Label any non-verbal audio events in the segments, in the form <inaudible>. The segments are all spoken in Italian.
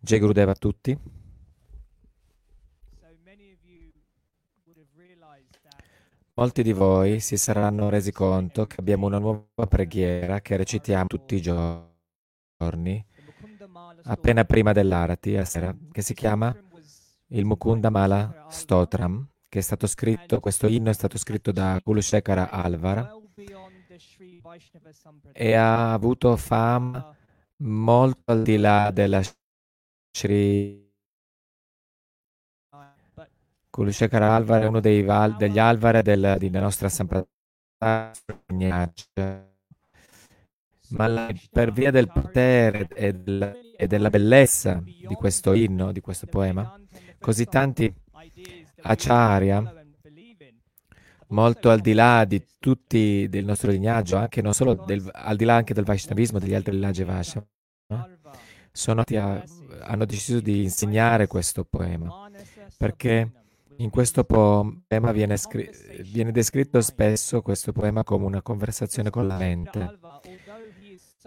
Jai Gurudeva a tutti. Molti di voi si saranno resi conto che abbiamo una nuova preghiera che recitiamo tutti i giorni, appena prima dell'arati, a sera, che si chiama il Mukunda Mala Stotram, che è stato scritto, questo inno è stato scritto da Kulushekara Alvar e ha avuto fama molto al di là della Sri Kulushekara Alvar è uno val, degli Alvar del, della nostra Sampradaya ma la, per via del potere e, del, e della bellezza di questo inno, di questo poema, così tanti acharya, molto al di là di tutti del nostro lignaggio, anche non solo del, al di là anche del Vaishnavismo, degli altri lignaggi Vaishnava, sono, hanno deciso di insegnare questo poema, perché in questo poema viene, scri- viene descritto spesso questo poema come una conversazione con la mente,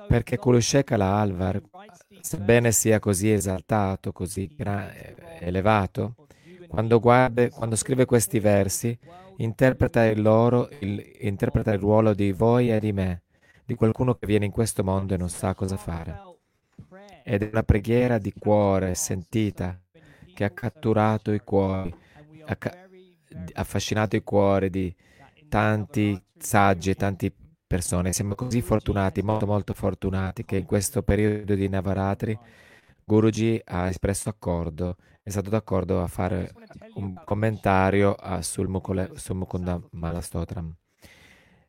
perché Kulushekala Alvar, sebbene sia così esaltato, così gra- elevato, quando, guarda, quando scrive questi versi, interpreta il, loro, il, interpreta il ruolo di voi e di me, di qualcuno che viene in questo mondo e non sa cosa fare. Ed è una preghiera di cuore sentita che ha catturato i cuori, ha ca- affascinato i cuori di tanti saggi e tante persone. Siamo così fortunati, molto molto fortunati, che in questo periodo di Navaratri Guruji ha espresso accordo, è stato d'accordo a fare un commentario uh, sul, Mukule, sul Mukunda Malastotram.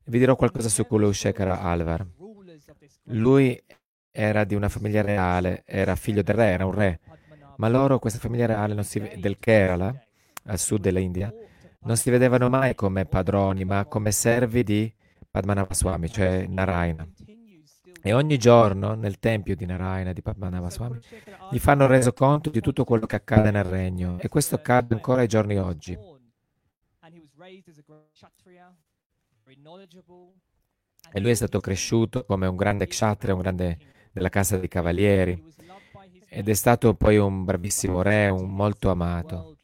Vi dirò qualcosa su Kulushekara Alvar. Lui era di una famiglia reale, era figlio del re, era un re, ma loro, questa famiglia reale si, del Kerala, al sud dell'India, non si vedevano mai come padroni, ma come servi di Padmanabha Swami, cioè Narayana. E ogni giorno nel tempio di Narayana, di Padmanabha Swami, gli fanno reso conto di tutto quello che accade nel regno. E questo accade ancora ai giorni oggi. E lui è stato cresciuto come un grande kshatriya, un grande della casa dei cavalieri. Ed è stato poi un bravissimo re, un molto amato.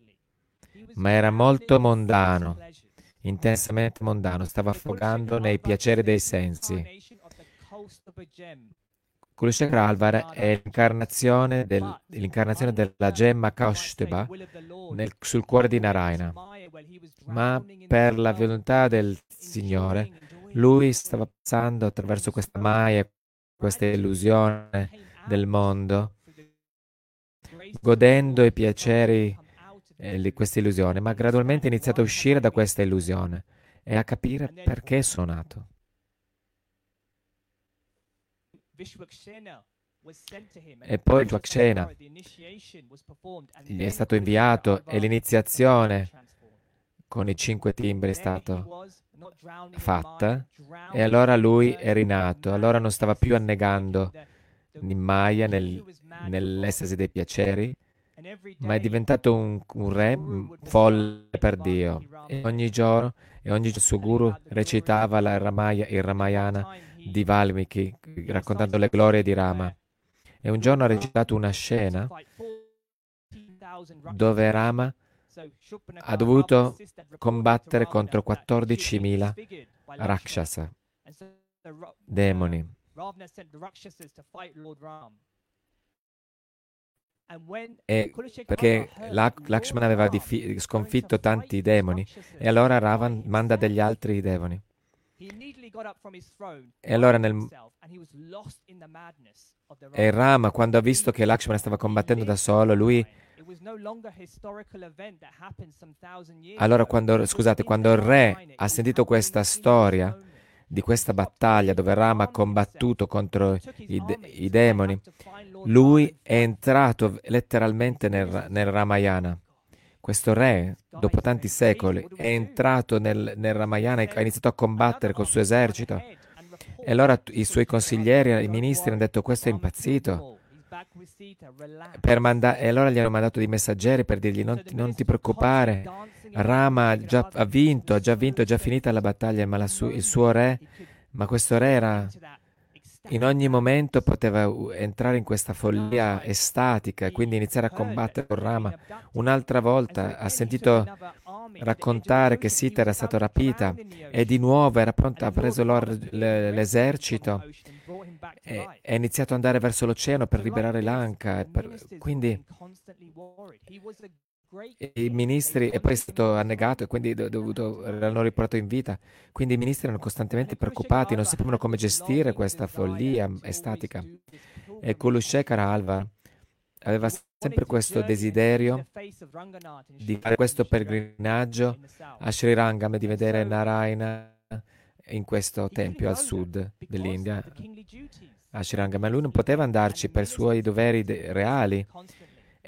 Ma era molto mondano, intensamente mondano, stava affogando nei piaceri dei sensi. Kulashekara Alvar è l'incarnazione, del, l'incarnazione della gemma Kaustubha nel, sul cuore di Narayana. Ma per la volontà del Signore, lui stava passando attraverso questa Maya, questa illusione del mondo, godendo i piaceri eh, di questa illusione, ma gradualmente ha iniziato a uscire da questa illusione e a capire perché sono nato. E poi Dvakshena gli è stato inviato e l'iniziazione con i cinque timbri è stata fatta e allora lui è rinato, allora non stava più annegando in Maya nel, nell'estasi dei piaceri, ma è diventato un, un re folle per Dio. E ogni giorno, e ogni giorno il suo guru recitava la Ramaya, il Ramayana di Valmiki, raccontando le glorie di Rama. E un giorno ha recitato una scena dove Rama ha dovuto combattere contro 14.000 Rakshasa, demoni. E perché Lakshmana aveva diffi- sconfitto tanti demoni e allora Ravan manda degli altri demoni. E allora nel... E Rama, quando ha visto che Lakshmana stava combattendo da solo, lui... Allora quando, scusate, quando il re ha sentito questa storia, di questa battaglia dove Rama ha combattuto contro i, de- i demoni, lui è entrato letteralmente nel, nel, Ramayana. Questo re, dopo tanti secoli, è entrato nel, nel Ramayana e ha iniziato a combattere col suo esercito. E allora i suoi consiglieri, i ministri hanno detto questo è impazzito. Manda- e allora gli hanno mandato dei messaggeri per dirgli non ti, non ti preoccupare, Rama già, ha vinto, ha già vinto, è già finita la battaglia, ma su- il suo re, ma questo re era, in ogni momento poteva entrare in questa follia estatica e quindi iniziare a combattere con Rama. Un'altra volta ha sentito raccontare che Sita era stata rapita e di nuovo era pronta, ha preso l'esercito e è iniziato ad andare verso l'oceano per liberare Lanka. Per, quindi i ministri, e poi è stato annegato e quindi dovuto, l'hanno riportato in vita. Quindi i ministri erano costantemente preoccupati, non sapevano come gestire questa follia estatica. E Kulushekara Alva aveva sempre questo desiderio di fare questo pellegrinaggio a Sri Rangam e di vedere Narayana in questo tempio al sud dell'India, a Sri Rangam, ma lui non poteva andarci per i suoi doveri de- reali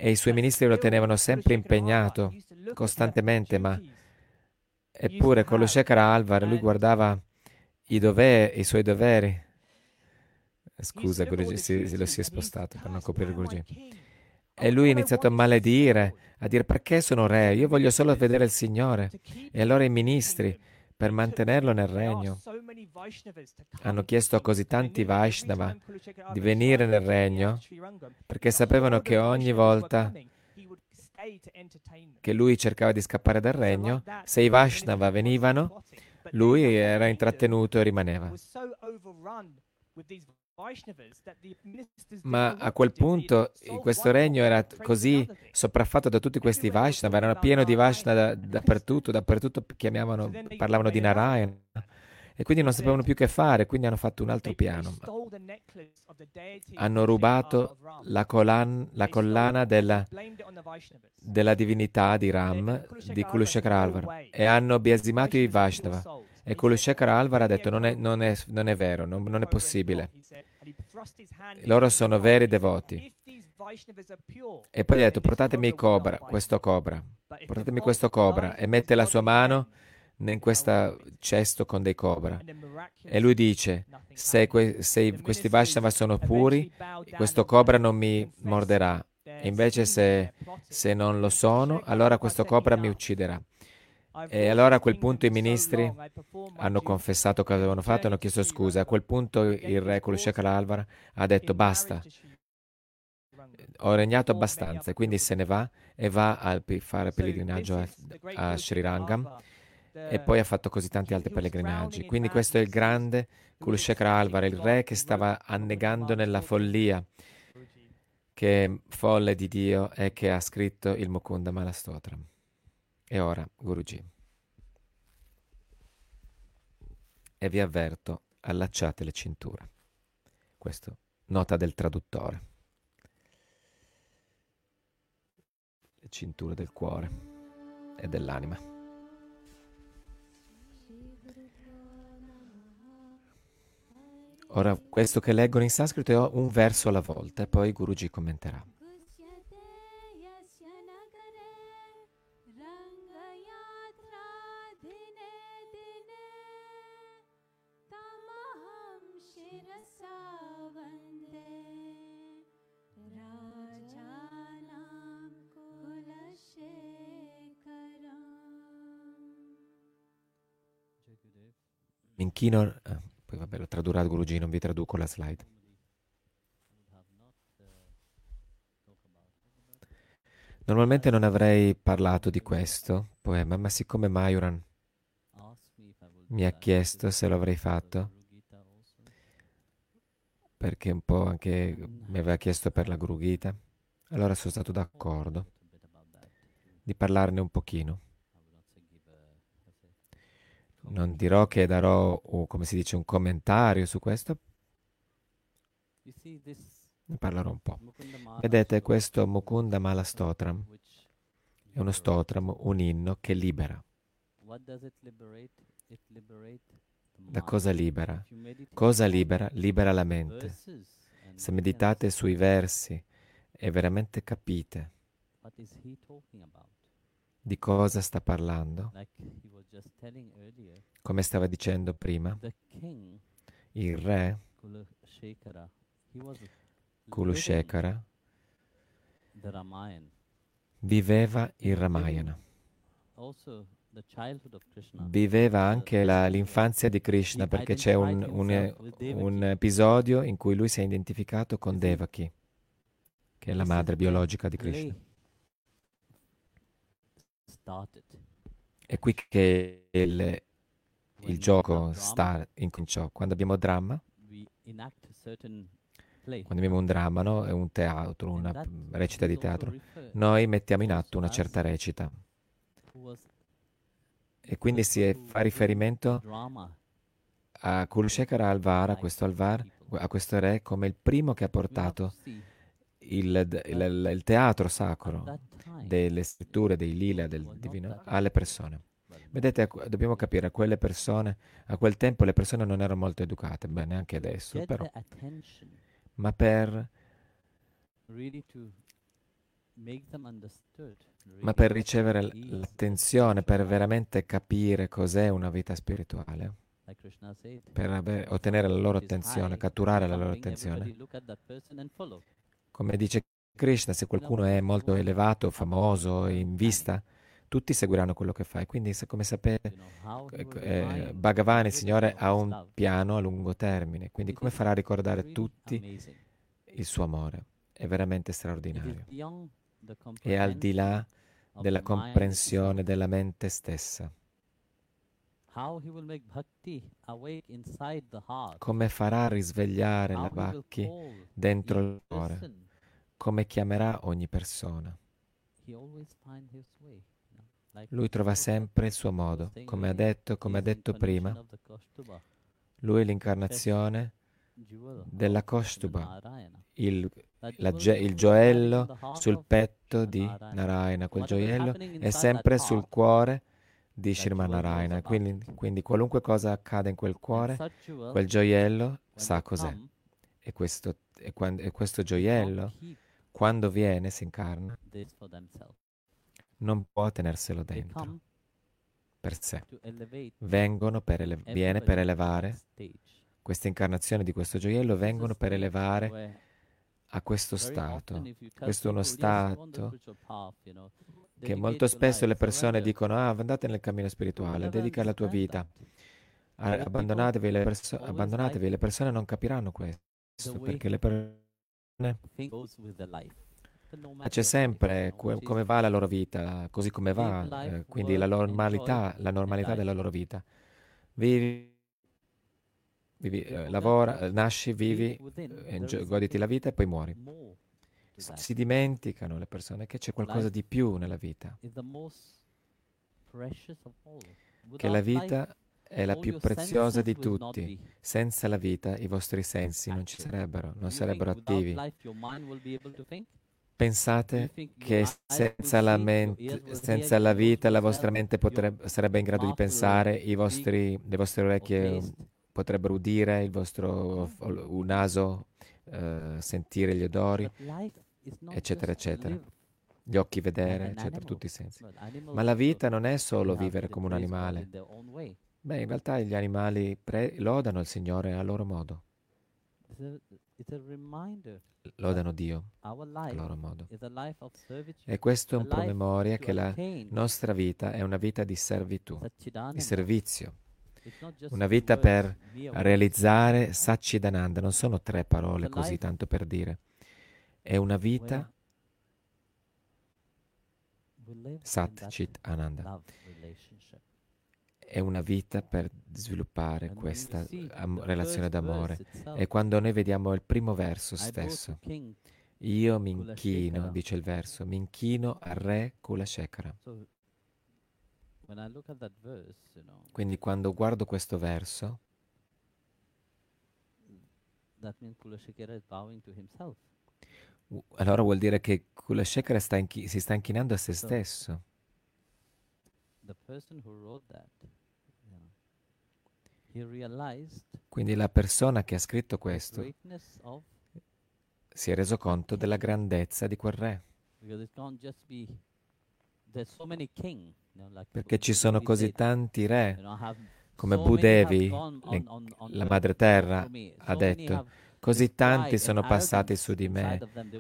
e i suoi ministri lo tenevano sempre impegnato, costantemente, ma eppure con lo Shekhara Alvar lui guardava i, doveri, i suoi doveri. Scusa, Guruji, si, si, lo si è spostato per non coprire Guruji. E lui ha iniziato a maledire, a dire perché sono re, io voglio solo vedere il Signore. E allora i ministri, per mantenerlo nel regno, hanno chiesto a così tanti Vaishnava di venire nel regno perché sapevano che ogni volta che lui cercava di scappare dal regno, se i Vaishnava venivano, lui era intrattenuto e rimaneva. Ma a quel punto questo regno era così sopraffatto da tutti questi Vaishnava, erano pieno di Vaishnava dappertutto, dappertutto parlavano di Narayana e quindi non sapevano più che fare, quindi hanno fatto un altro piano. Hanno rubato la, collan- la collana della, della, divinità di Ram, di Kulushekara Alvar, e hanno biasimato i Vaishnava. E Kulushekara Alvar ha detto non è, non è, non è vero, non, non è possibile. Loro sono veri devoti. E poi ha detto, portatemi cobra, questo cobra, portatemi questo cobra, e mette la sua mano in questo cesto con dei cobra. E lui dice, se, que- se questi Vaishnava sono puri, questo cobra non mi morderà. Invece se, se non lo sono, allora questo cobra mi ucciderà. E allora a quel punto i ministri hanno confessato cosa avevano fatto e hanno chiesto scusa. A quel punto il re Kulushekhara Alvar ha detto basta, ho regnato abbastanza, quindi se ne va e va a fare pellegrinaggio a, a Sri Rangam e poi ha fatto così tanti altri pellegrinaggi. Quindi questo è il grande Kulushekhara Alvar, il re che stava annegando nella follia, che è folle di Dio e che ha scritto il Mukunda Malastotram. E ora, Guruji. E vi avverto, allacciate le cinture. Questo, nota del traduttore. Le cinture del cuore e dell'anima. Ora, questo che leggono in sanscrito è un verso alla volta e poi Guruji commenterà. Mi inchino, eh, poi vabbè lo tradurrà Guruji, non vi traduco la slide. Normalmente non avrei parlato di questo poema, ma siccome Mayuran mi ha chiesto se lo avrei fatto, perché un po' anche mi aveva chiesto per la Guru Gita, allora sono stato d'accordo di parlarne un pochino. Non dirò che darò, come si dice, un commentario su questo. Ne parlerò un po'. Vedete, questo Mukunda Mala Stotram è uno stotram, un inno che libera. Da cosa libera? Cosa libera? Libera la mente. Se meditate sui versi e veramente capite di cosa sta parlando, come stava dicendo prima, il re? Kulushekara. Viveva il Ramayana. viveva anche la, l'infanzia di Krishna perché c'è un, un, un, episodio in cui lui si è identificato con Devaki, che è la madre biologica di Krishna. È qui che il, il gioco sta, incominciò. Quando abbiamo dramma, quando abbiamo un dramma, no? è un teatro, una recita di teatro, noi mettiamo in atto una certa recita. E quindi si fa riferimento a Kulshekara Alvar, a questo Alvar, a questo re, come il primo che ha portato il, il, il teatro sacro delle scritture, dei lila, del divino, alle persone. Vedete, dobbiamo capire, a quelle persone, a quel tempo le persone non erano molto educate, beh, neanche adesso, però, ma per, ma per ricevere l'attenzione, per veramente capire cos'è una vita spirituale, per avere, ottenere la loro attenzione, catturare la loro attenzione. Come dice Krishna, se qualcuno è molto elevato, famoso, in vista, tutti seguiranno quello che fai. Quindi, come sapete, eh, Bhagavan, il Signore, ha un piano a lungo termine. Quindi, come farà a ricordare tutti il suo amore? È veramente straordinario. È al di là della comprensione della mente stessa. Come farà a risvegliare la Bhakti dentro il cuore? Come chiamerà ogni persona? Lui trova sempre il suo modo, come ha detto, come ha detto prima. Lui è l'incarnazione della Kostuba, il, la, il gioiello sul petto di Narayana. Quel gioiello è sempre sul cuore di Sriman Narayana. Quindi, quindi qualunque cosa accade in quel cuore, quel gioiello sa cos'è. E questo, e quando, e questo gioiello, quando viene, si incarna, non può tenerselo dentro per sé. Vengono per ele- viene per elevare queste incarnazioni di questo gioiello, vengono per elevare a questo stato. Questo è uno stato che molto spesso le persone dicono, ah, andate nel cammino spirituale, dedica la tua vita, abbandonatevi le, perso- abbandonatevi, le persone non capiranno questo, perché le persone c'è sempre come va la loro vita, così come va, eh, quindi la normalità, la normalità della loro vita. Vivi, vivi eh, lavora, eh, nasci, vivi, eh, goditi la vita e poi muori. Si dimenticano le persone che c'è qualcosa di più nella vita, che la vita è la più preziosa di tutti. Senza la vita i vostri sensi non ci sarebbero, non sarebbero attivi. Pensate che senza la, mente, senza la vita la vostra mente potrebbe, sarebbe in grado di pensare, vostri, le vostre orecchie potrebbero udire, il vostro un naso uh, sentire gli odori, eccetera, eccetera. Gli occhi vedere, eccetera, tutti i sensi. Ma la vita non è solo vivere come un animale. Beh, in realtà gli animali pre- lodano il Signore a loro modo lodano Dio a loro modo. E questo è un promemoria che la nostra vita è una vita di servitù, di servizio, una vita per realizzare Satchidananda. Non sono tre parole così tanto per dire. È una vita Sat Chit Ananda è una vita per sviluppare questa am- relazione d'amore. E quando noi vediamo il primo verso stesso, io mi inchino, dice il verso, mi inchino al re Kulashekara. Quindi quando guardo questo verso, allora vuol dire che Kulashekara sta inchi- si sta inchinando a se stesso. Quindi la persona che ha scritto questo si è reso conto della grandezza di quel re. Perché ci sono così tanti re, come Budevi, la madre terra, ha detto, Così tanti sono passati su di me,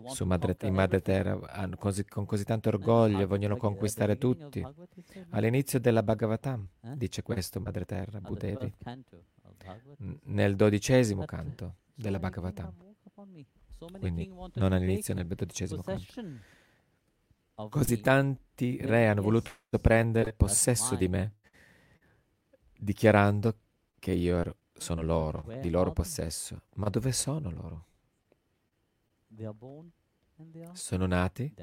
su madre, in madre terra, così, con così tanto orgoglio, vogliono conquistare tutti. All'inizio della Bhagavatam dice questo madre terra, Budevi, nel dodicesimo canto della Bhagavatam. Quindi non all'inizio, nel dodicesimo canto. Così tanti re hanno voluto prendere possesso di me, dichiarando che io ero, sono loro, di loro possesso. Ma dove sono loro? Sono nati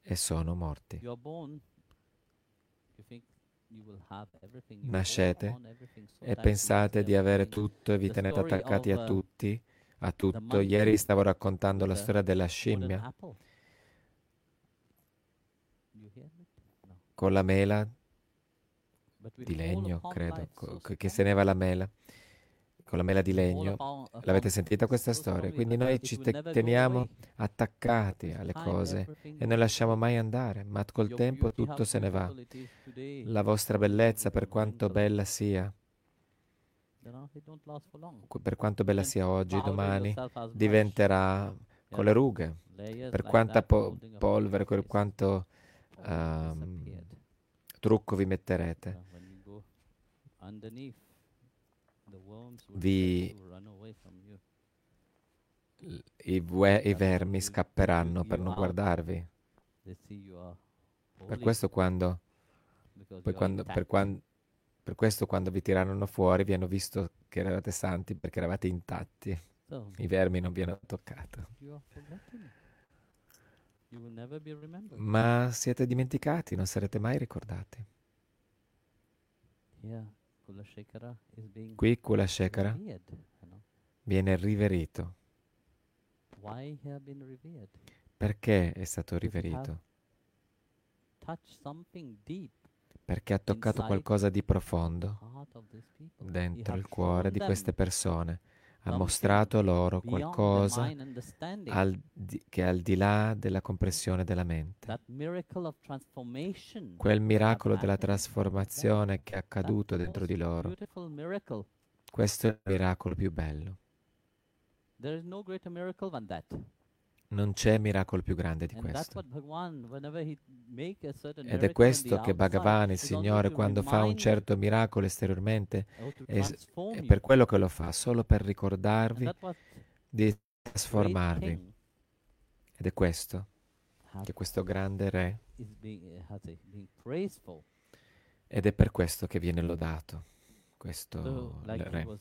e sono morti. Nascete e pensate di avere tutto e vi tenete attaccati a tutti, a tutto. Ieri stavo raccontando la storia della scimmia con la mela di legno, credo, che se ne va la mela, con la mela di legno. L'avete sentita questa storia? Quindi noi ci te- teniamo attaccati alle cose e non lasciamo mai andare, ma col tempo tutto se ne va. La vostra bellezza, per quanto bella sia, per quanto bella sia oggi, domani diventerà con le rughe, per quanta po- polvere, per quanto um, trucco vi metterete. Vi, i, i vermi scapperanno per non guardarvi. Per questo quando, quando, per, quando, per questo quando vi tirarono fuori vi hanno visto che eravate santi perché eravate intatti. I vermi non vi hanno toccato. Ma siete dimenticati, non sarete mai ricordati. Qui Kula Shekara viene riverito. Perché è stato riverito? Perché ha toccato qualcosa di profondo dentro il cuore di queste persone ha mostrato loro qualcosa al di, che è al di là della comprensione della mente. Quel miracolo della trasformazione che è accaduto dentro di loro. Questo è il miracolo più bello. Non c'è miracolo più grande di questo. Ed è questo che Bhagavan, il Signore, quando fa un certo miracolo esteriormente, è, è per quello che lo fa, solo per ricordarvi di trasformarvi. Ed è questo che questo grande Re, ed è per questo che viene lodato, questo Re.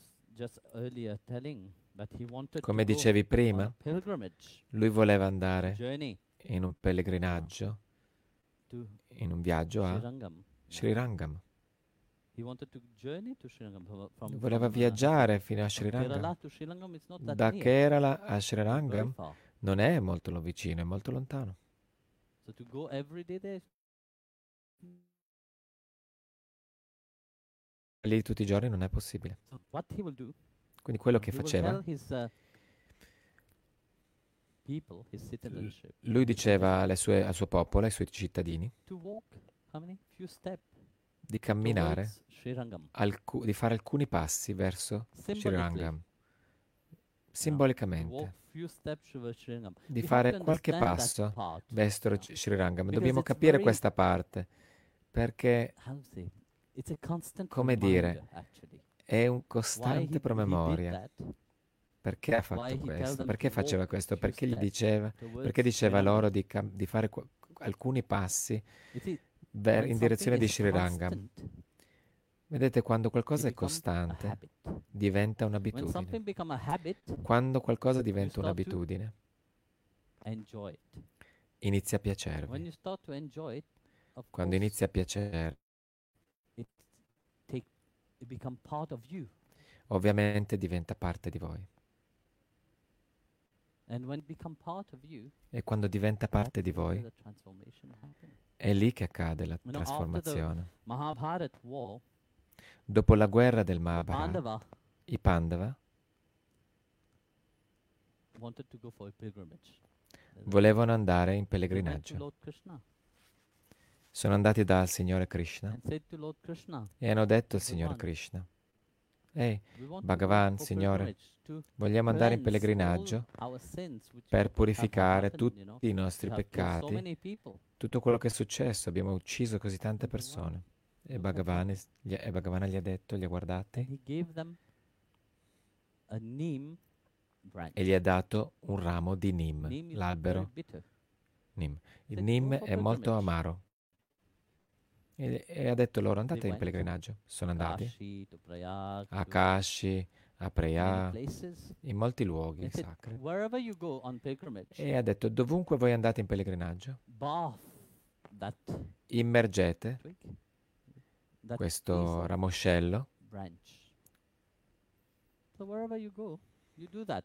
Come dicevi prima, lui voleva andare in un pellegrinaggio, in un viaggio a Sri Rangam. Voleva viaggiare fino a Sri Rangam. Da Kerala a Sri Rangam non è molto vicino, è molto lontano. Lì tutti i giorni non è possibile. Quindi quello che faceva, uh, lui diceva sue, al suo popolo, ai suoi cittadini, di camminare, alcu- di fare alcuni passi verso Srirangam, simbolicamente, di fare qualche passo verso Srirangam. Dobbiamo capire questa parte, perché, come dire, è un costante promemoria. Perché ha fatto questo? Perché faceva questo? Perché gli diceva, perché diceva loro di, cam- di fare qu- alcuni passi ver- in direzione di Sri Rangam? Vedete, quando qualcosa è costante, diventa un'abitudine. Quando qualcosa diventa un'abitudine, inizia a piacervi. Quando inizia a piacere, Ovviamente diventa parte di voi. E quando diventa parte di voi, è lì che accade la trasformazione. Dopo la guerra del Mahabharata, i Pandava volevano andare in pellegrinaggio sono andati dal Signore Krishna e hanno detto al Signore Krishna, Ehi, Bhagavan, Signore, vogliamo andare in pellegrinaggio per purificare tutti i nostri peccati, tutto quello che è successo, abbiamo ucciso così tante persone. E Bhagavan, gli- e Bhagavan gli ha detto, li ha guardati e gli ha dato un ramo di Nim, l'albero. Nim. Il Nim "Go for è molto pilgrimage." amaro. E, e ha detto loro, andate in pellegrinaggio. Sono andati. A Kashi, a Preya, in molti luoghi sacri. E ha detto, dovunque voi andate in pellegrinaggio, immergete questo ramoscello,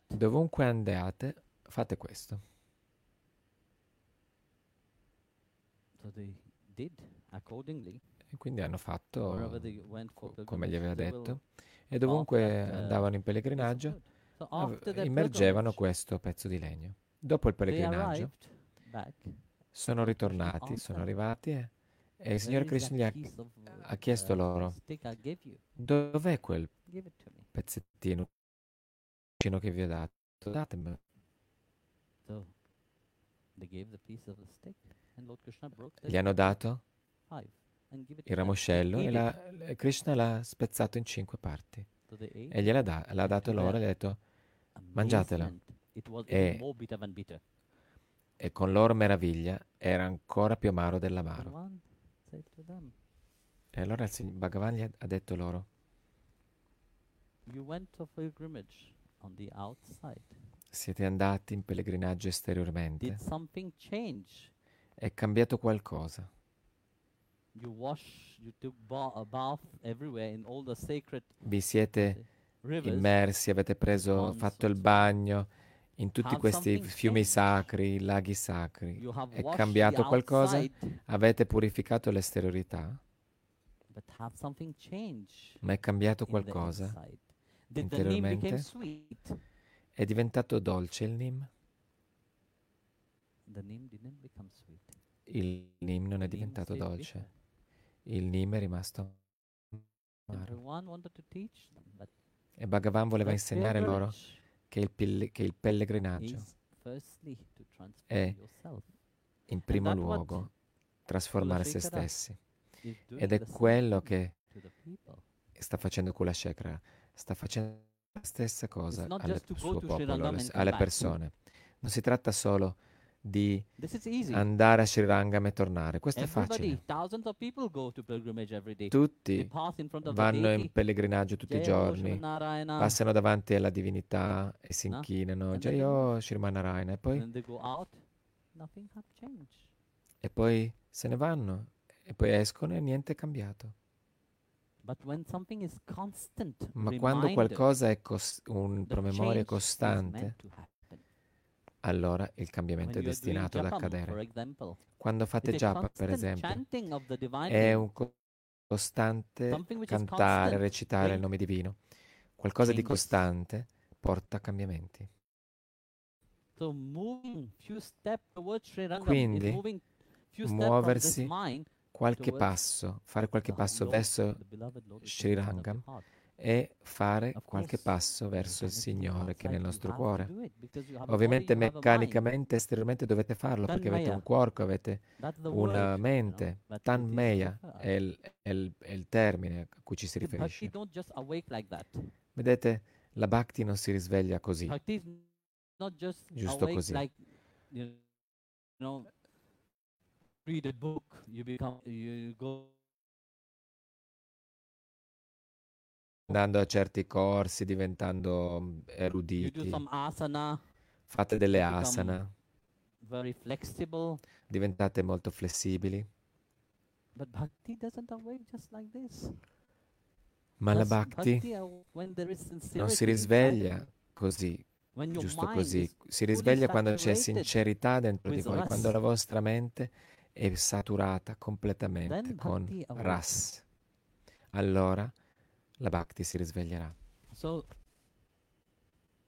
dovunque andate, fate questo. So they did. E quindi hanno fatto come gli aveva detto. E dovunque andavano in pellegrinaggio, immergevano questo pezzo di legno. Dopo il pellegrinaggio sono ritornati, sono arrivati e, e il "Where Signore is Krishna gli ha, ha chiesto uh, loro, dov'è quel pezzettino che vi ho dato? Datemelo. Gli hanno dato il ramoscello e la- it. e Krishna l'ha spezzato in cinque parti. E gliel'ha da- l'ha dato to loro e gli ha detto, mangiatela. E- e con loro meraviglia era ancora più amaro dell'amaro. E allora il Bhagavan gli ha, detto loro, siete andati in pellegrinaggio esteriormente, è cambiato qualcosa. Vi siete rivers. immersi, avete preso, fatto il bagno in tutti questi fiumi sacri, laghi sacri. È cambiato qualcosa? Avete purificato l'esteriorità, ma è cambiato qualcosa? interiormente? È diventato dolce il Nim? Il Nim non è diventato dolce. Il Nim è rimasto amaro. Teach E Bhagavan voleva insegnare loro che il, pille- che il pellegrinaggio è in primo luogo trasformare se stessi. Ed è quello che sta facendo Kulashekara. Sta facendo la stessa cosa al suo popolo, alle, persone. Non si tratta solo di Easy. andare a Sri Rangam e tornare. Questo è Everybody, facile. day. They Tutti vanno in pellegrinaggio tutti i Jai giorni, passano davanti alla divinità e si No? inchinano. Jayo Shrimanarayana. E poi, out, e poi se ne vanno. E poi escono e niente è cambiato. Ma quando qualcosa è cos- un promemoria costante. Allora il cambiamento è destinato ad accadere. Quando fate japa, per esempio, è un co- costante cantare, recitare il nome divino. Qualcosa di costante porta a cambiamenti. Quindi, muoversi Qualche passo, fare qualche passo verso Sri Rangam. E fare qualche passo verso il Signore che è nel nostro cuore. Ovviamente meccanicamente, esteriormente dovete farlo perché avete un cuore, avete una mente. Tanmeya è il, è il- è il termine a cui ci si riferisce. Vedete, la Bhakti non si risveglia così, Giusto così. you know read a book, you become you go andando a certi corsi, diventando mm, eruditi, asana, fate delle asana, diventate molto flessibili, bhakti like ma la Bhakti is non si risveglia così, giusto così, si risveglia quando c'è sincerità dentro di voi, quando la vostra mente è saturata completamente con bhakti ras. Allora la Bhakti si risveglierà. So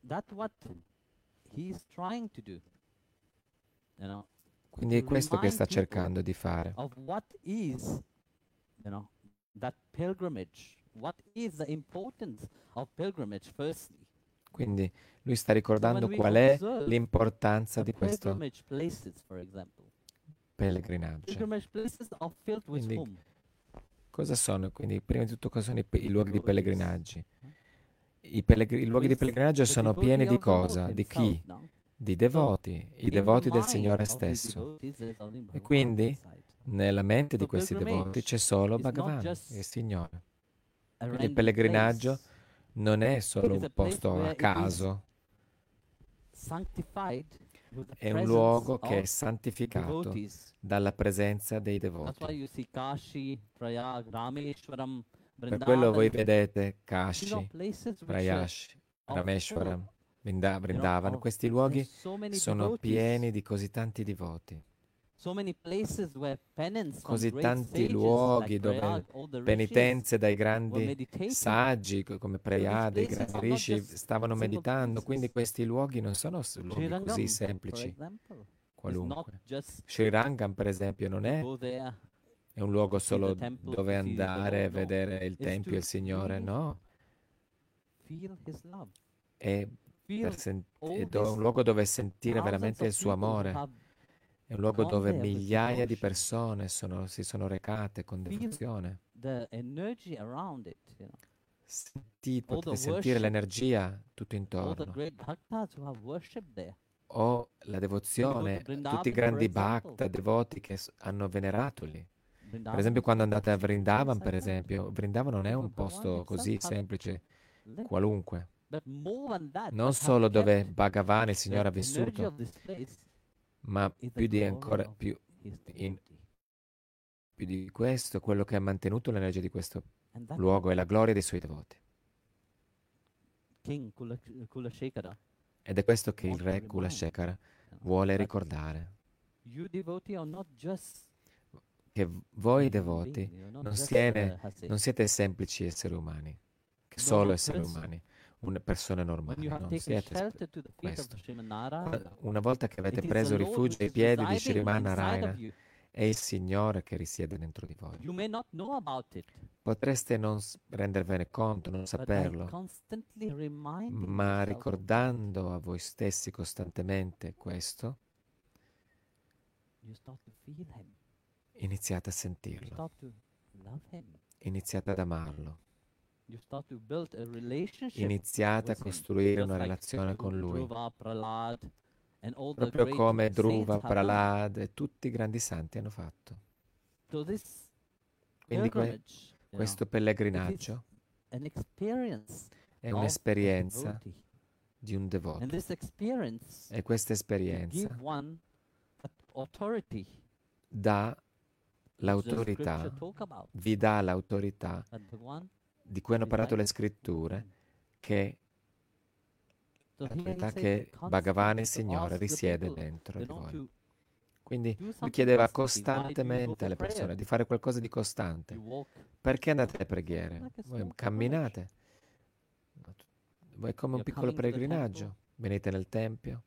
that's what he is trying to do. You know, Quindi è to questo che sta cercando di fare. of what is, you know, that pilgrimage what is the importance of pilgrimage firstly. Quindi lui sta ricordando qual è l'importanza di questo places, example. pellegrinaggio. Quindi? Cosa sono? Quindi, prima di tutto, cosa sono i, pe- i luoghi di pellegrinaggio? I, pellegri- i luoghi di pellegrinaggio sono pieni di cosa? Di chi? Di devoti, i devoti del Signore stesso. E quindi nella mente di questi devoti c'è solo Bhagavan, il Signore. Quindi il pellegrinaggio non è solo un posto a caso, è un luogo che è santificato dalla presenza dei devoti. Per quello voi vedete Kashi, Prayash, Rameshwaram, Vrindavan. Questi luoghi sono pieni di così tanti devoti, così tanti luoghi like dove penitenze dai grandi saggi co- come Prayada, i grandi rishi stavano meditando, quindi questi luoghi non sono luoghi così semplici, qualunque. Sri Rangam, per esempio, non è, è un luogo solo dove andare e vedere il Tempio e il Signore, no, è, feel per sen- all è un luogo dove sentire veramente il suo amore, è un luogo dove migliaia di persone sono- si sono recate con devozione. Senti- potete sentire l'energia tutto intorno. o la devozione, tutti i grandi bhakta, devoti che hanno venerato lì. Per esempio, quando andate a Vrindavan, per esempio, Vrindavan non è un posto così semplice, qualunque. Non solo dove Bhagavan, il Signore, ha vissuto, ma più di ancora più, in- più di questo, quello che ha mantenuto l'energia di questo luogo è la gloria dei suoi devoti. Kula, Ed è questo che il re Kulashekara you know, vuole ricordare, che voi devoti non, siete, uh, non siete semplici esseri umani, solo esseri umani, un- persone when normali, you have non taken siete sp- shelter to the feet of questo. Sriman Una- Una volta che avete preso rifugio ai piedi di residing Shriman inside Narayana, è il Signore che risiede dentro di voi. Potreste non rendervene conto, non saperlo, ma ricordando a voi stessi costantemente questo, iniziate a sentirlo, iniziate ad amarlo, iniziate a costruire una relazione con lui, proprio come Dhruva. Prahlad e tutti i grandi santi hanno fatto. Quindi que- questo pellegrinaggio è un'esperienza di un devoto. E questa esperienza dà l'autorità, vi dà l'autorità di cui hanno parlato le resides scritture, che l'autorità says che Bhagavan, il Signore, risiede dentro di voi. Quindi lui chiedeva costantemente alle persone di fare qualcosa di costante. Perché andate alle preghiere? Voi camminate. Voi è come un piccolo pellegrinaggio. Venite nel Tempio,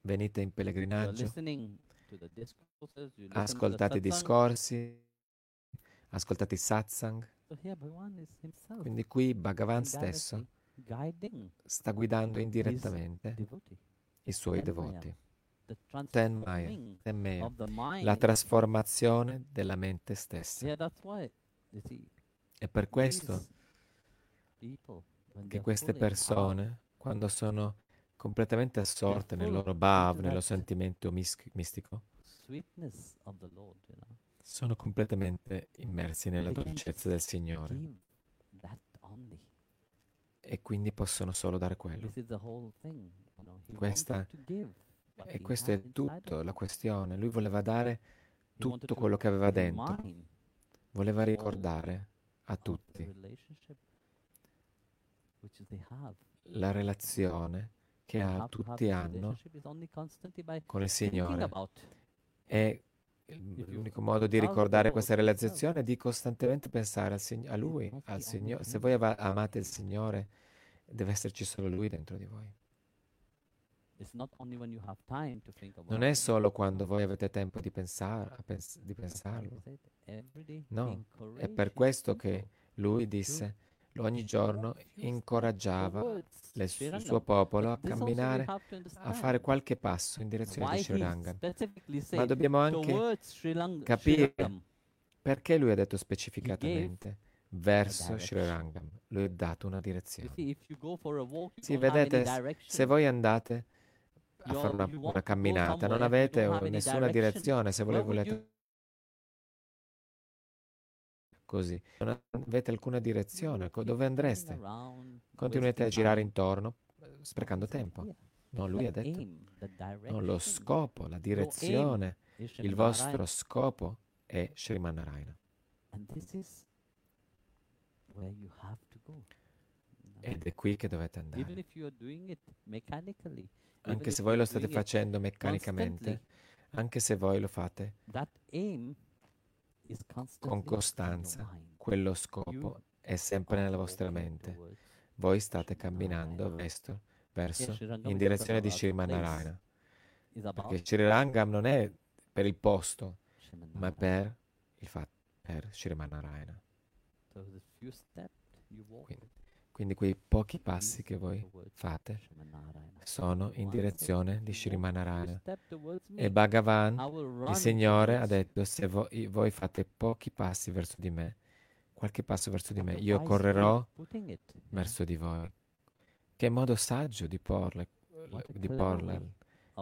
venite in pellegrinaggio, ascoltate discorsi, ascoltate i satsang. Quindi qui Bhagavan stesso sta guidando indirettamente i suoi devoti. Tenmaya, Tenmaya, la trasformazione della mente stessa. E per questo che queste persone, quando sono completamente assorte nel loro bhav, that nello sentimento mis- mistico, Lord, you know, sono completamente immersi nella dolcezza del Signore. e quindi possono solo dare quello. Thing. You know, Questa- give E questo è tutto, la questione. Lui voleva dare tutto to quello che aveva dentro, voleva ricordare a tutti la relazione che ha- tutti hanno con il Signore e l'unico modo di ricordare questa realizzazione è di costantemente pensare al a Lui, al Signore. Se voi amate il Signore, deve esserci solo Lui dentro di voi. Non è solo quando voi avete tempo di, pensar- pens- di pensarlo. No, È per questo che lui disse, ogni giorno incoraggiava il suo popolo a camminare, a fare qualche passo in direzione di Sri specifically Ma dobbiamo anche capire perché lui ha detto specificatamente verso Sri. Rangam. Lui ha dato una direzione. Sì, vedete, se voi andate a fare una, una camminata, non avete nessuna direzione, se volete così, non avete alcuna direzione, dove andreste? Continuate a girare intorno, sprecando tempo. "Here, No, lui ha detto, no, lo scopo, la direzione, il vostro Narayana." scopo è Sriman Narayana. And this is where you have to go. Ed è qui che dovete andare. Anche se voi lo state facendo meccanicamente, anche se voi lo fate that aim is constantly con costanza, quello scopo è sempre nella vostra mente. Voi state camminando verso, verso in direzione di the Sriman place. Narayana. is about Perché Sri Rangam non è per il posto, ma per il fatto, per Sriman Narayana. So the few steps you walk Quindi, quindi quei pochi passi che voi fate sono in One direzione di you Sriman walk a few Narayana. step towards me, E Bhagavan, il Signore, ha detto, se vo- i- voi fate pochi passi verso di me, qualche passo verso di me, io correrò verso di voi. Che modo saggio di porla, What a di porla,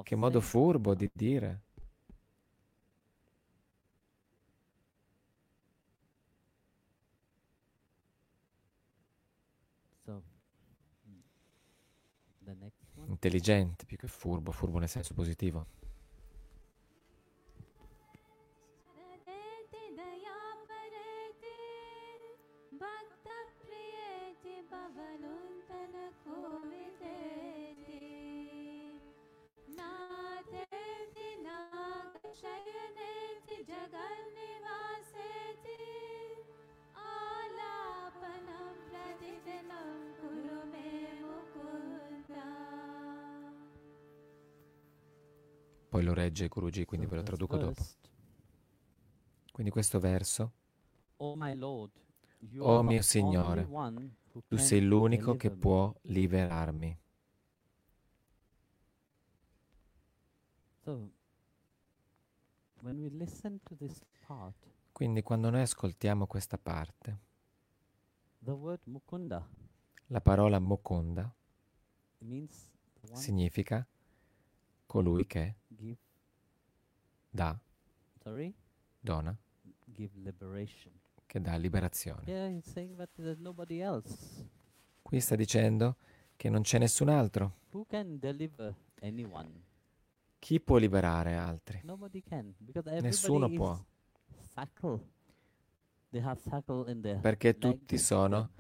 che modo furbo di dire. So, mm, the next one Intelligente più che furbo, furbo nel senso positivo. सरदेति दया परेति Poi lo regge Guruji, quindi ve lo traduco dopo. Quindi questo verso, Oh Oh mio Signore, tu sei l'unico che può liberarmi. Quindi quando noi ascoltiamo questa parte, la parola Mukunda significa colui che give. Dà, sorry? Dona, che dà liberazione. Yeah, Qui sta dicendo che non c'è nessun altro. Chi può liberare altri? Can Nessuno può, their perché tutti sono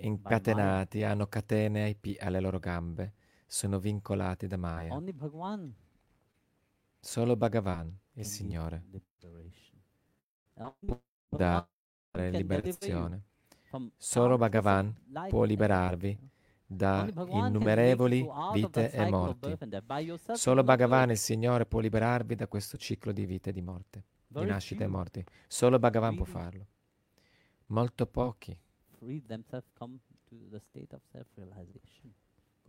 incatenati, hanno catene pi- alle loro gambe, sono vincolati da Maya. Only Bhagwan Solo Bhagavan, il Signore, dà deliver you liberazione. Solo Bhagavan può liberarvi da innumerevoli vite e morti. Solo Bhagavan, il Signore, può liberarvi da questo ciclo di vita e di morte, di Very nascita e morti. Solo Bhagavan può farlo. Molto pochi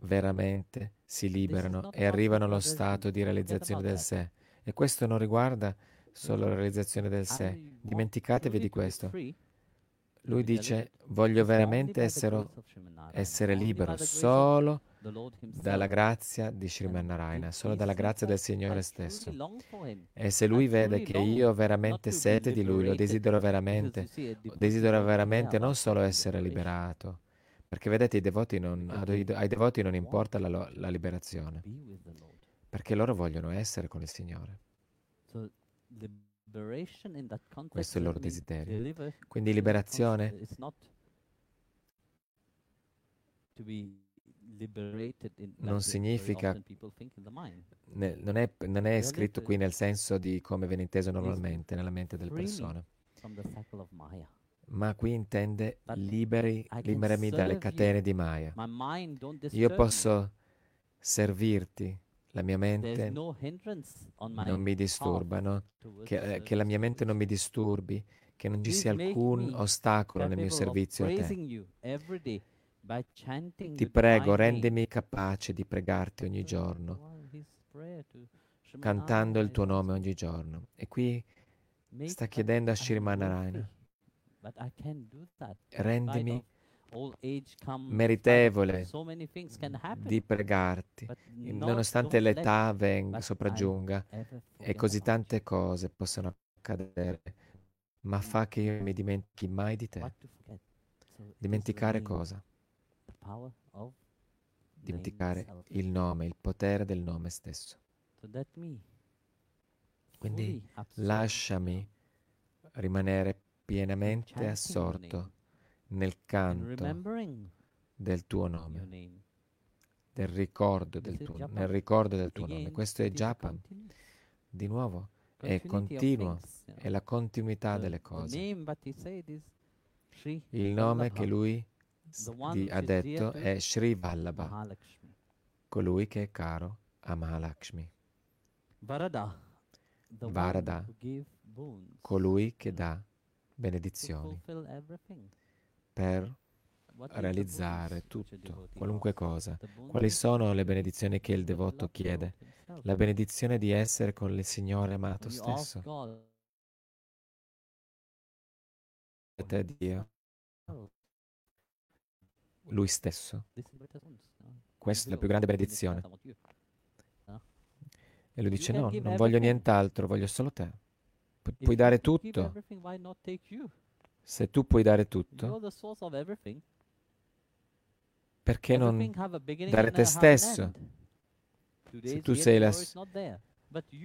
veramente si liberano e arrivano allo stato di realizzazione del sé. E questo non riguarda solo la realizzazione del sé. Dimenticatevi di questo. Lui dice, voglio veramente essere, essere libero solo dalla grazia di Sriman Narayana, solo dalla grazia del Signore stesso. E se lui vede che io ho veramente sete di lui, lo desidero veramente, desidero veramente non solo essere liberato, perché vedete i devoti non, ai, ai devoti non importa la, la liberazione, perché loro vogliono essere con il Signore. Questo è il loro desiderio. Quindi liberazione non significa, ne- non è, non è scritto qui nel senso di come viene inteso normalmente nella mente delle persone, ma qui intende liberi, liberami dalle catene di Maya. Io posso servirti, la mia mente non mi disturbano, che, eh, che la mia mente non mi disturbi, che non ci sia alcun ostacolo nel mio servizio a te. Ti prego, rendimi capace di pregarti ogni giorno, cantando il tuo nome oggi giorno. E qui sta chiedendo a I'm rendimi meritevole di pregarti, nonostante l'età veng- but I sopraggiunga e così tante cose possono accadere, ma fa che io mi dimentichi mai di te. Dimenticare cosa? Dimenticare il nome, il potere del nome stesso. Quindi lasciami rimanere pienamente assorto nel canto del tuo nome, del ricordo del tuo, nel ricordo del tuo nome. Questo è japa, di nuovo, è continuo, è la continuità delle cose. Il nome che lui ha detto to è Sri Vallabha, colui che è caro a Mahalakshmi, Varada, colui che dà benedizioni per realizzare a tutto, qualunque asks? cosa. Quali sono le benedizioni che il devoto chiede? La benedizione di essere con il Signore amato stesso, e te Dio, Lui stesso. Questa è la più grande benedizione. E lui dice no, non voglio nient'altro, voglio solo te. Pu- puoi dare tutto. Se tu puoi dare tutto, perché non dare te stesso? is tu sei la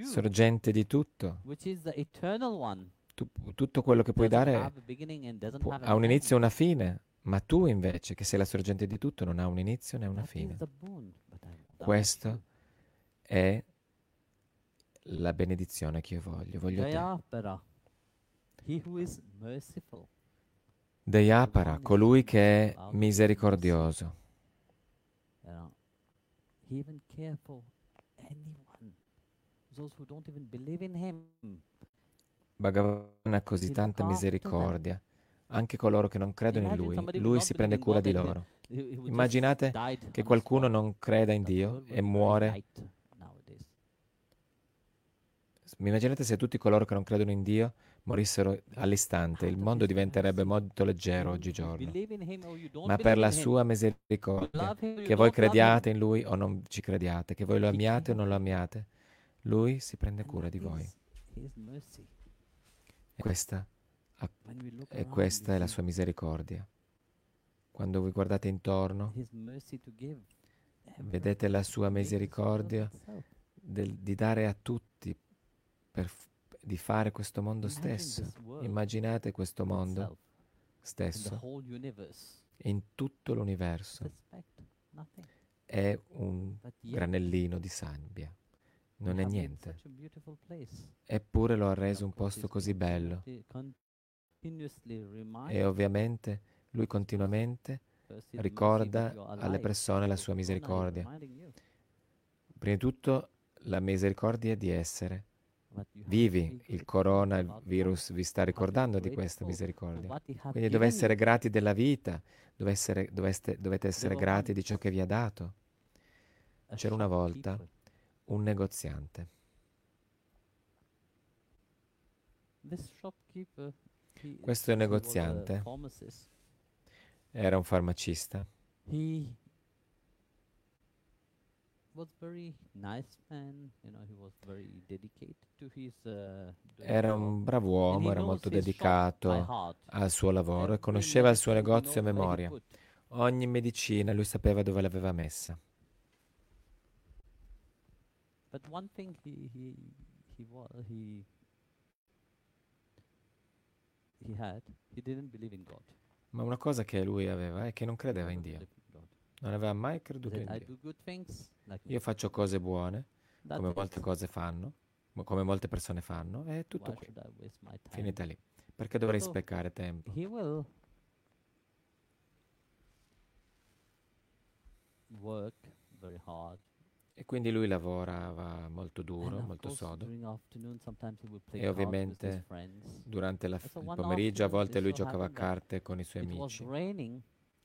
sorgente di tutto, tu- tutto quello che puoi dare have ha un inizio e una fine, ma tu invece, che sei la sorgente di tutto, non ha un inizio né una fine. Questo è la benedizione che io voglio, voglio te. Dayapara, he who is merciful. Dayapara, colui che è misericordioso. He even care for anyone, those who don't even believe in him. Bhagavan ha così tanta misericordia, anche coloro che non credono in lui. Lui si prende cura di loro. <laughs> Immaginate che qualcuno non creda in Dio e muore. Immaginate se tutti coloro che non credono in Dio morissero all'istante, il mondo diventerebbe molto leggero oggigiorno. Ma per la sua misericordia, che voi crediate in Lui o non ci crediate, che voi lo amiate o non lo amiate, Lui si prende cura di voi. E questa, e questa è la sua misericordia. Quando vi guardate intorno, vedete la sua misericordia del- di dare a tutti, per di fare questo mondo stesso. Immaginate questo mondo stesso in tutto l'universo. È un granellino di sabbia, non è niente. Eppure lo ha reso un posto così bello. E ovviamente lui continuamente ricorda alle persone la sua misericordia. Prima di tutto la misericordia di essere vivi. Il grateful corona, il about virus vi sta ricordando di questa misericordia. Quindi given dove essere grati della vita, dove essere- dovete essere grati di ciò che vi ha dato. C'era una volta un negoziante. Questo negoziante. Era un farmacista. He was very nice man, you know, he was very dedicated to his uh, doing Era un bravo uomo, he era molto dedicato al suo lavoro e conosceva il suo negozio a memoria. Ogni medicina lui sapeva dove l'aveva messa. But one thing he he he was he he had he didn't believe in God. Ma una cosa che lui aveva è che non credeva in Dio. Non aveva mai creduto in Dio. Io faccio cose buone, come molte cose fanno, come molte persone fanno, e tutto qui. Finita lì. Perché dovrei So, sprecare tempo? E quindi lui lavorava molto duro, molto sodo. E ovviamente durante la- so il pomeriggio a volte lui giocava a carte con i suoi amici.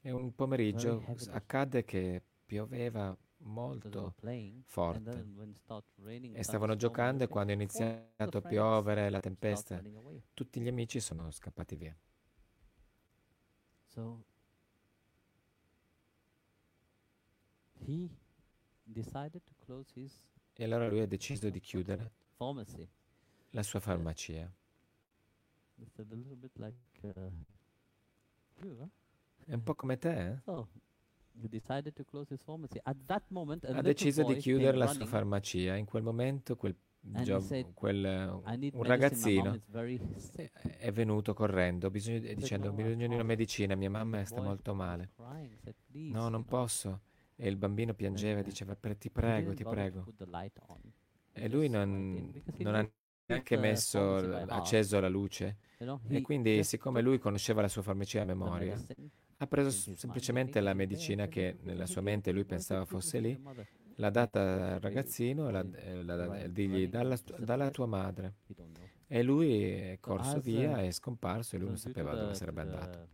E un pomeriggio accadde che pioveva molto forte. E stavano giocando e quando è iniziato a piovere, la tempesta, tutti gli amici sono scappati via. E allora lui ha deciso di chiudere la sua farmacia. It's a little bit like uh, you, huh? È un po' come te, eh? So moment, Ha deciso di chiudere la sua farmacia. In quel momento quel, gio- said, quel, un ragazzino very è venuto correndo bisogno- dicendo ho "No, I bisogno di una can't." medicina, mia mamma sta molto male. crying, said, "Please, No, non know." posso. E il bambino piangeva e eh, diceva, "Pre- ti prego, ti prego. E lui non, non ha neanche messo, acceso la luce. E quindi, siccome lui conosceva la sua farmacia a memoria, ha preso semplicemente la medicina che "Look, nella sua mente lui pensava said, "Give it fosse lì, your mother." l'ha data al ragazzino e easy. e e digli running dalla, tua madre. E lui è corso via, uh, è scomparso e lui non sapeva dove sarebbe to andato.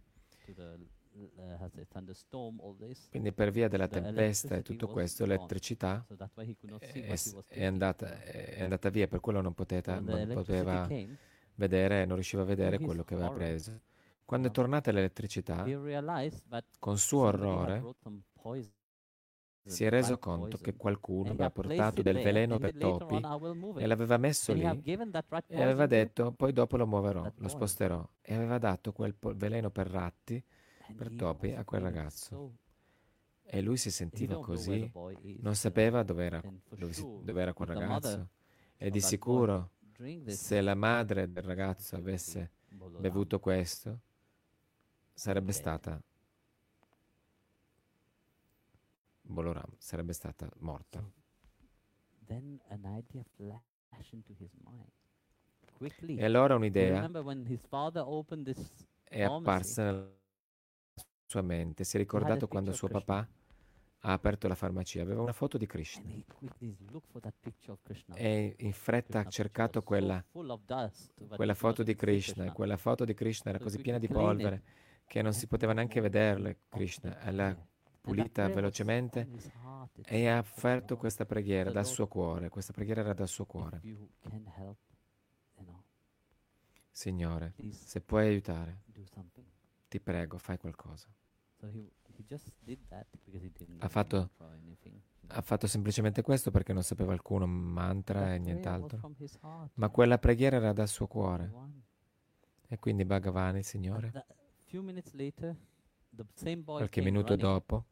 this. Quindi per via della tempesta e tutto questo, l'elettricità è, è andata, è andata via, per quello non, poteva, non poteva vedere, non riusciva a vedere quello che aveva preso. Quando è tornata l'elettricità, con suo orrore, si è reso conto che qualcuno aveva portato del veleno per topi e l'aveva messo lì e aveva detto, poi dopo lo muoverò, lo sposterò. E aveva dato quel veleno per ratti per topi a quel ragazzo. e lui si sentiva così, non you sapeva dove era, dove si- sure, dove era quel ragazzo. E di sicuro, se la madre del ragazzo avesse bevuto questo, sarebbe stata Boloram, sarebbe stata morta. E allora un'idea è apparsa nella sua mente. Si è ricordato quando suo papà ha aperto la farmacia. Aveva una foto di Krishna. E in fretta ha cercato quella, quella foto di Krishna. Quella foto di Krishna era così piena di polvere che non si poteva neanche vederle, Krishna. L'ha pulita velocemente e ha offerto questa preghiera dal suo cuore. Questa preghiera era dal suo cuore. Signore, se puoi aiutare, ti prego, fai qualcosa. Ha fatto-. Ha fatto semplicemente questo perché non sapeva alcuno mantra e nient'altro. Ma quella preghiera era dal suo cuore. E quindi Bhagavan, il Signore, qualche minuto dopo,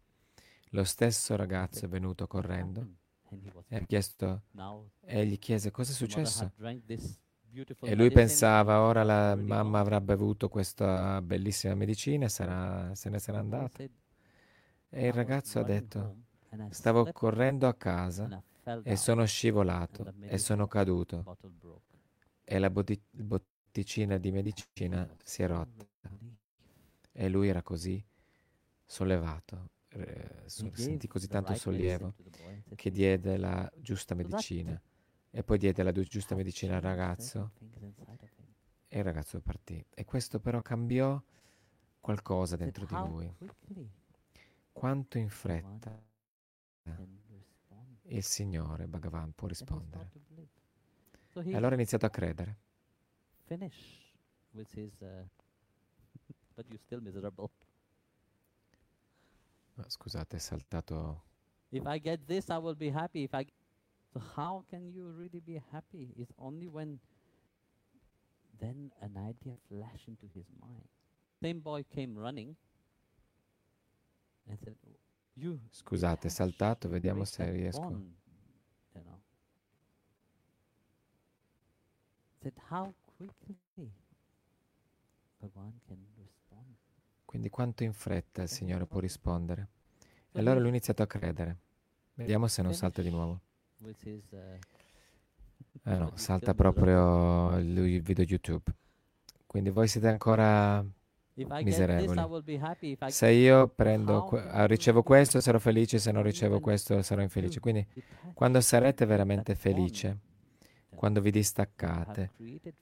lo stesso ragazzo è venuto "What correndo happened?" And he was e ha chiesto e gli chiese cosa è successo. E lui pensava ora la mamma avrà bevuto questa bellissima medicina e sarà- se ne sarà andata. E "I il ragazzo ha detto, stavo correndo a casa e sono scivolato e sono caduto bottle broke." e la botticina di medicina si è rotta. E lui era così sollevato, eh, so- sentì così tanto sollievo che "Please diede la giusta medicina e poi diede la giusta have medicina al ragazzo e il ragazzo partì. E questo però cambiò qualcosa dentro di "How lui. Quanto in fretta can respond?" il Signore Bhagavan può rispondere. E allora ha iniziato a credere. finished with his, uh, but you're still miserable. Ah, Scusate, è saltato. If I get this, I will be happy. If I, so how can you really be happy? It's only when then an idea flashed into his mind. Same boy came running and said, "Oh, "You Scusate, è saltato, vediamo se riesco. bond," you know. Said how quickly Bhagwan can. Quindi quanto in fretta il Signore può rispondere. E allora lui ha iniziato a credere. Vediamo se non salta di nuovo. uh, Eh no, salta proprio il video YouTube. Quindi voi siete ancora miserevoli. Se io prendo, ah, ricevo questo, sarò felice, se non ricevo questo, sarò infelice. Quindi, quando sarete veramente felice, quando vi distaccate,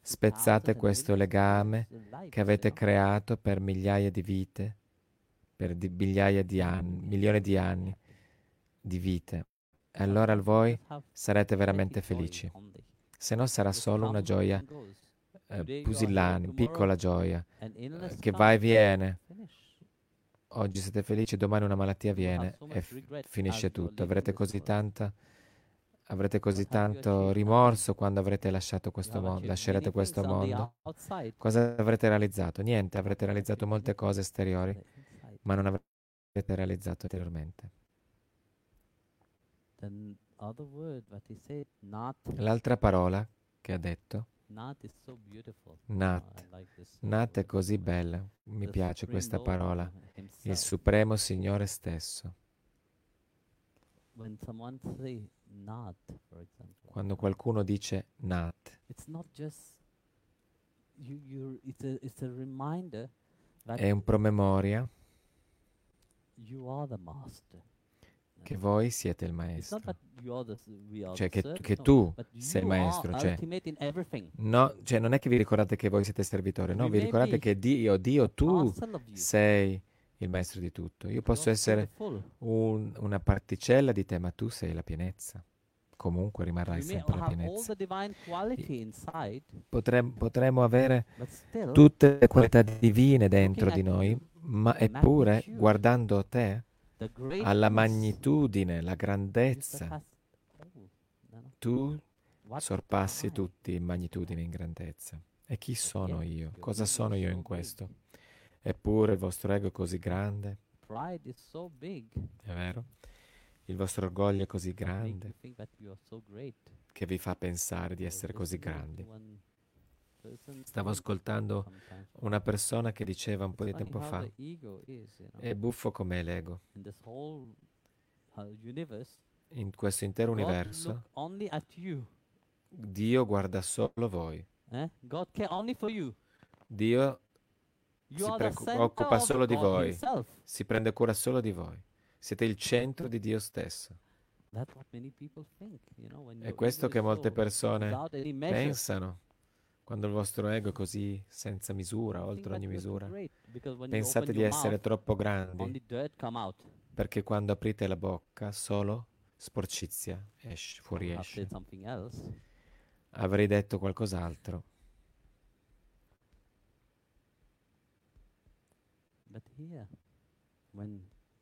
spezzate questo legame che avete creato per migliaia di vite, per di- migliaia di anni, milioni di anni di vite. E allora voi sarete veramente felici. Se no sarà solo una gioia eh, here, piccola gioia, eh, che va e viene. Oggi siete felici, domani una malattia viene e f- finisce tutto. Avrete così tanta avrete così tanto rimorso quando avrete lasciato questo mondo, lascerete questo mondo. Cosa avrete realizzato? Niente, avrete realizzato molte cose esteriori, ma non avrete realizzato interiormente. L'altra parola che ha detto. Nat. Nat è così bella, mi piace questa parola, il. Supremo Signore stesso. Not, for example, Quando qualcuno dice Nat, it's not just you. You. It's a. It's a reminder that è un promemoria you are the master. che voi siete il not maestro. the. Cioè che, che tu sei il maestro, cioè. No, cioè non è che vi ricordate che voi siete servitori, no, We vi ricordate che Dio, Dio, tu sei il maestro di tutto. Io posso essere un- una particella di te, ma tu sei la pienezza. Comunque rimarrai sempre la pienezza. potremmo avere tutte le qualità divine dentro di noi, ma eppure guardando te, the alla magnitudine, la grandezza, tu sorpassi tutti in magnitudine e in grandezza. E chi sono io? Cosa sono io in questo? Eppure il vostro ego è così grande, Pride is so big. è vero? Il vostro orgoglio è così grande so che vi fa pensare di essere così grandi. Stavo ascoltando una persona che diceva un po' di tempo fa, è buffo com'è l'ego. in uh, questo intero universo. Dio guarda solo voi. Eh? Dio Si preoccupa- solo di voi. himself. si prende cura solo di voi. Siete il centro di Dio stesso. Think, you know, È questo che molte so persone pensano. Quando il vostro ego è così senza misura, oltre ogni misura, pensate di essere troppo grandi perché quando aprite la bocca solo sporcizia esce, fuori esce. Avrei detto qualcos'altro. Here,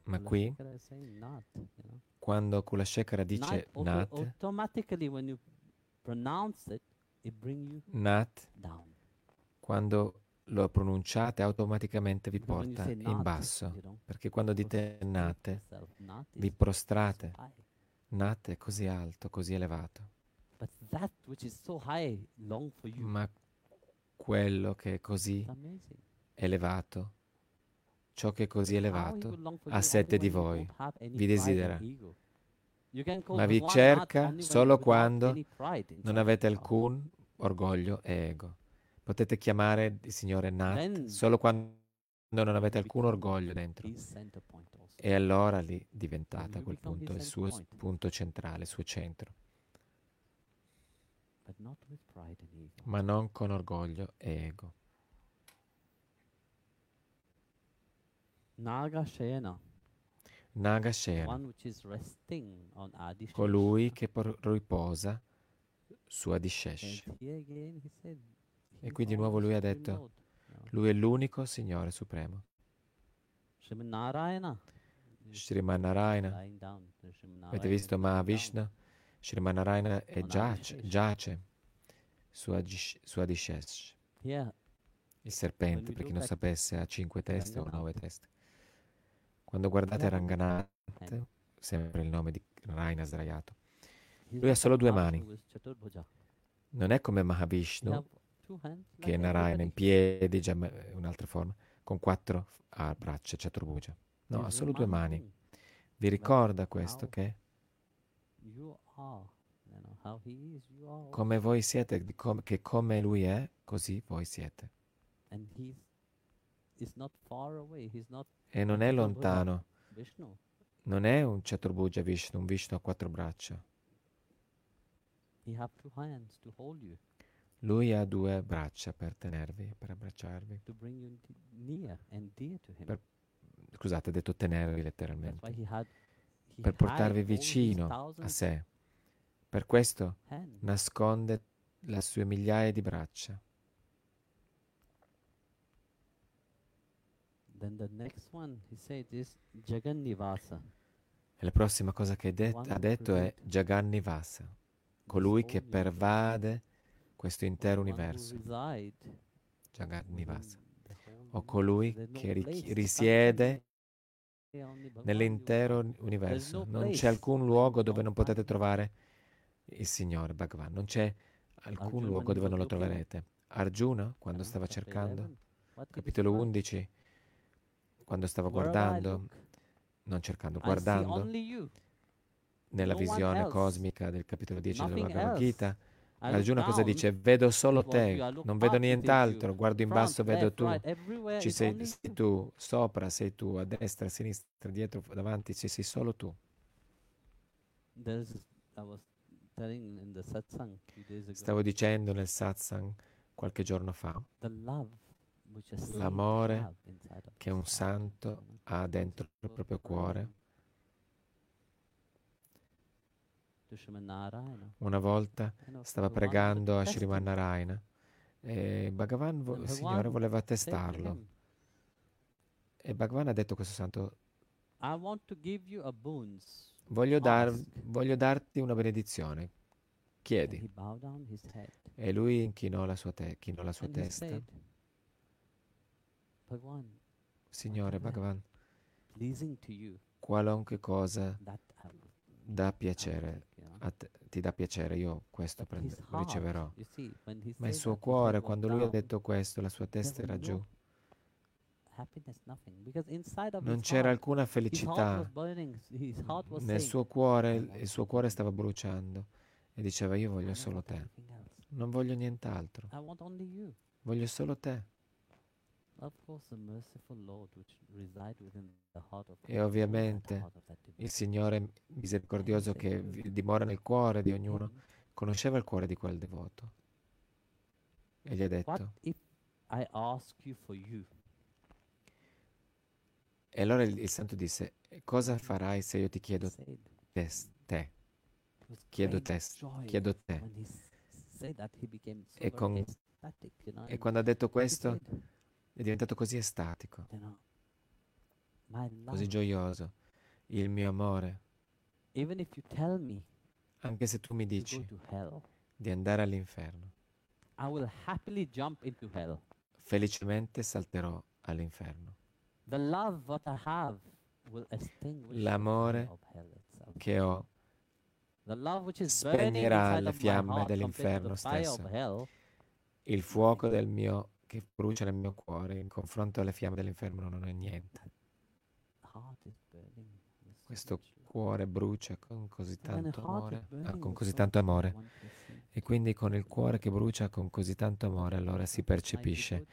Ma Kula qui, Shekara is saying not, you know, quando Kulashekara not dice Nat, it, it Nat, quando lo pronunciate automaticamente vi porta in not, basso. you know, Perché quando dite Nate, not vi prostrate. Nat è così alto, così elevato. So high. Ma quello che è così elevato, ciò che è così elevato, ha only di voi, vi desidera. Ma vi cerca solo quando non avete alcun orgoglio e ego. Potete chiamare il Signore Nat solo quando non avete alcun orgoglio dentro. E allora lì diventate a quel punto il suo punto centrale, il suo centro, ma non con orgoglio e ego. Naga Shayana, Nagashena, one which is resting on Adi colui che por- riposa su Adishesh. E qui di nuovo lui ha detto. Lui è l'unico Signore Supremo. Sriman Narayana. Avete visto Mahavishnu? Sriman Narayana è giace, giace su, Adish- su Adishesh. Il serpente, per chi non sapesse, ha cinque teste o nove teste. Quando guardate Yeah. Ranganath, And sempre il nome di Raina sdraiato, Lui ha solo due Mahavishnu mani. Chaturbhuja. non è come Mahavishnu, che è Narayana in piedi, già è un'altra forma, con quattro ah, braccia, Chaturbuja. No, ha solo due mani. Vi ricorda questo che come voi siete, com- che come lui è, così voi siete. And he's is not far away. He's not e non è lontano, non è un Chaturbhuja Vishnu, un Vishnu a quattro braccia. Lui ha due braccia per tenervi, per abbracciarvi. Per- Scusate, ha detto tenervi letteralmente, he had he per portarvi vicino a sé. Per questo nasconde le sue migliaia di braccia. Then the next one he said is Jagannivasa. E la prossima cosa che det- ha detto è. Jagannivasa, colui che pervade questo intero universo. Jagannivasa. O colui che ri- risiede nell'intero universo. no Non c'è alcun luogo dove non potete trovare il Signore Bhagavan. Non c'è alcun luogo dove non lo troverete. Arjuna, quando stava cercando, 11, what did he capitolo find? 11, quando I guardando, non cercando, guardando nella no visione cosmica del capitolo 10 della Bhagavad. Gita, Arjuna cosa dice? Vedo solo te, non vedo nient'altro, guardo in basso, vedo tu. Ci sei, sei tu, sopra sei tu, a destra, a sinistra, dietro, davanti, ci sei solo tu. Stavo dicendo nel satsang qualche giorno fa L'amore che un santo ha dentro il proprio cuore. Una volta know, stava pregando a Sriman. Narayana e Bhagavan, vo- il Signore voleva testarlo e Bhagavan ha detto a questo santo voglio, dar- Ask." voglio darti una benedizione, chiedi. E lui inchinò la sua, te- la sua testa. Signore Bhagavan, qualunque cosa will, dà piacere te- ti dà piacere, io questo prende- riceverò. Ma il suo cuore, quando lui ha detto questo, la sua testa era giù. Non c'era alcuna felicità. Nel suo cuore, "I il- suo cuore stava bruciando e diceva io voglio solo te, non voglio nient'altro, voglio solo te. E ovviamente Il. Signore misericordioso che dimora nel cuore di ognuno conosceva il cuore di quel devoto e gli ha detto, e allora il, il santo disse, cosa farai se io ti chiedo te, te? chiedo te, chiedo te. E con- E and quando ha detto questo è diventato così estatico, così gioioso. Il mio amore, anche se tu mi dici di andare all'inferno, felicemente salterò all'inferno. L'amore. Che ho spegnerà le fiamme dell'inferno stesso. il fuoco del mio, che brucia nel mio cuore in confronto alle fiamme dell'inferno non è niente. so Questo cuore brucia con così So when a tanto amore, ah, con così tanto amore. E quindi con il cuore che brucia con così tanto amore, allora si percepisce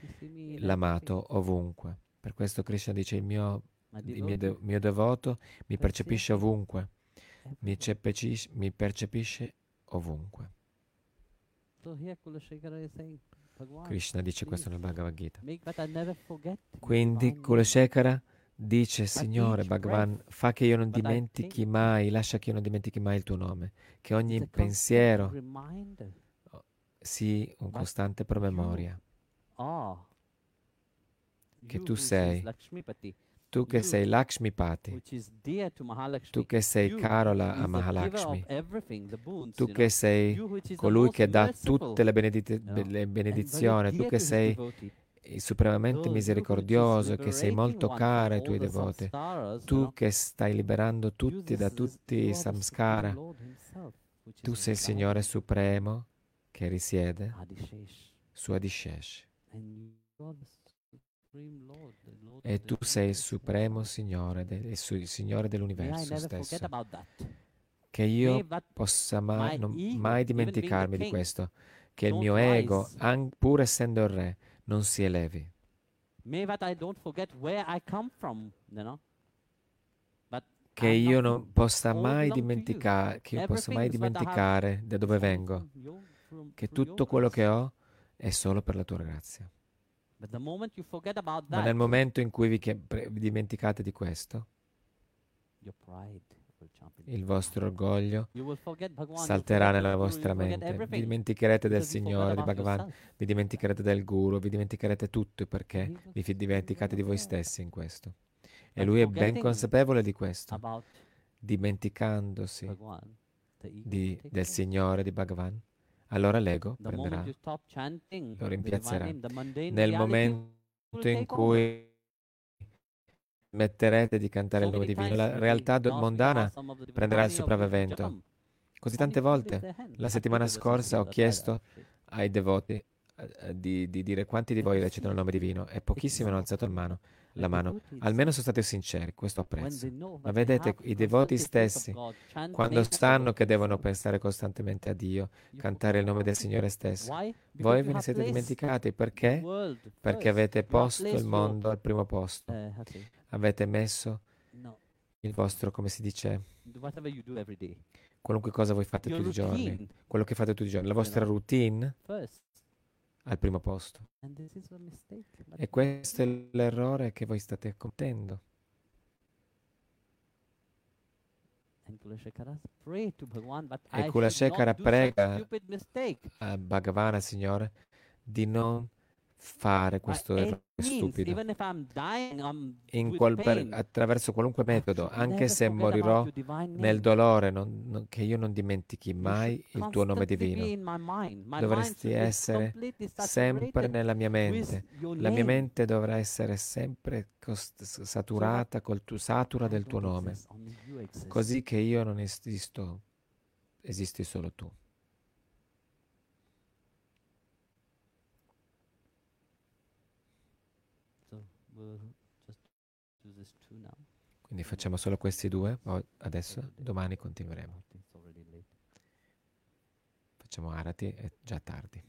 l'amato ovunque. Per questo Krishna dice il mio, il mio, de- mio devoto mi percepisce ovunque, mi, ceppecis- mi percepisce ovunque. So here Kulashekara is saying, Bhagwan, Krishna dice questo nel Bhagavad Gita. Quindi. Kulashekara dice, Signore Bhagavan, fa che io non dimentichi mai, lascia che io non dimentichi mai il tuo nome, che ogni pensiero sia un costante promemoria. Che tu sei, Tu che sei Lakshmipati, to Mahalakshmi, tu che sei caro a Mahalakshmi, tu che sei colui che dà tutte le, benedizioni, tu che sei supremamente misericordioso, che sei molto caro ai tuoi devoti, tu che stai liberando tutti da tutti i samskara, tu sei il Signore Supremo che risiede su Adishesh e tu sei il Supremo. Signore, de- il Signore dell'universo stesso. Che io possa mai, non- mai dimenticarmi di questo, che il mio ego, an- pur essendo il re, non si elevi. Che io non possa mai dimenticare, che io possa mai dimenticare da dove vengo, che tutto quello che ho è solo per la tua grazia. But the moment you forget about Ma that, nel momento in cui vi, che- vi dimenticate di questo, il vostro orgoglio salterà nella vostra mente. Vi dimenticherete del Signore, di Bhagavan, vi dimenticherete del Guru, vi dimenticherete tutto perché vi dimenticate di voi stessi in questo. E lui è ben consapevole di questo, dimenticandosi di- del. Signore, di Bhagavan. Allora l'ego prenderà lo rimpiazzerà. Nel momento in cui smetterete di cantare il nome divino, la realtà mondana prenderà il sopravvento. Così tante volte la settimana scorsa ho chiesto ai devoti eh, eh, di, di dire quanti di voi recitano il nome divino e pochissimi hanno alzato il mano- la mano. Almeno sono stati sinceri, questo apprezzo. Ma vedete, i devoti stessi, quando sanno che devono pensare costantemente a Dio, cantare il nome del Signore stesso, voi ve ne siete dimenticati. perché? Perché avete posto il mondo al primo posto, say, avete messo il vostro, come si dice, qualunque cosa voi fate tutti i giorni, quello che fate tutti i giorni, la vostra routine. Al primo posto. Mistake. E questo è l'errore che voi state commettendo. E should Kulashekara prega a Bhagavana, Signore, di non fare questo errore stupido. dying, qual- per- attraverso qualunque metodo, anche se morirò nel dolore, non- non- che io non dimentichi mai il tuo nome divino. my. My Dovresti essere sempre nella mia mente. La mia mente dovrà essere sempre cost- saturata col tuo satura del tuo nome, così che io non esisto, esisti solo tu. So we'll just do this two now. Quindi facciamo solo questi due, adesso, domani continueremo. Facciamo Arati, è già tardi.